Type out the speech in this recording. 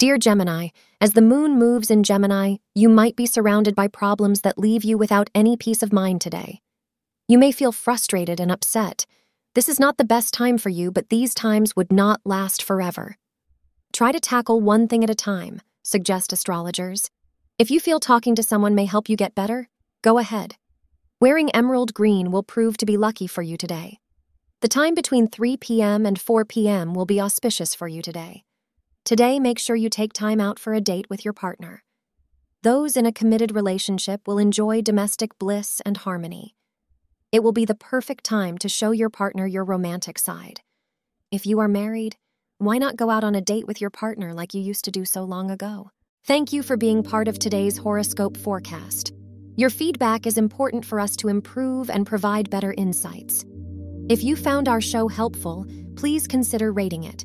Dear Gemini, as the moon moves in Gemini, you might be surrounded by problems that leave you without any peace of mind today. You may feel frustrated and upset. This is not the best time for you, but these times would not last forever. Try to tackle one thing at a time, suggest astrologers. If you feel talking to someone may help you get better, go ahead. Wearing emerald green will prove to be lucky for you today. The time between 3 p.m. and 4 p.m. will be auspicious for you today. Today, make sure you take time out for a date with your partner. Those in a committed relationship will enjoy domestic bliss and harmony. It will be the perfect time to show your partner your romantic side. If you are married, why not go out on a date with your partner like you used to do so long ago? Thank you for being part of today's horoscope forecast. Your feedback is important for us to improve and provide better insights. If you found our show helpful, please consider rating it.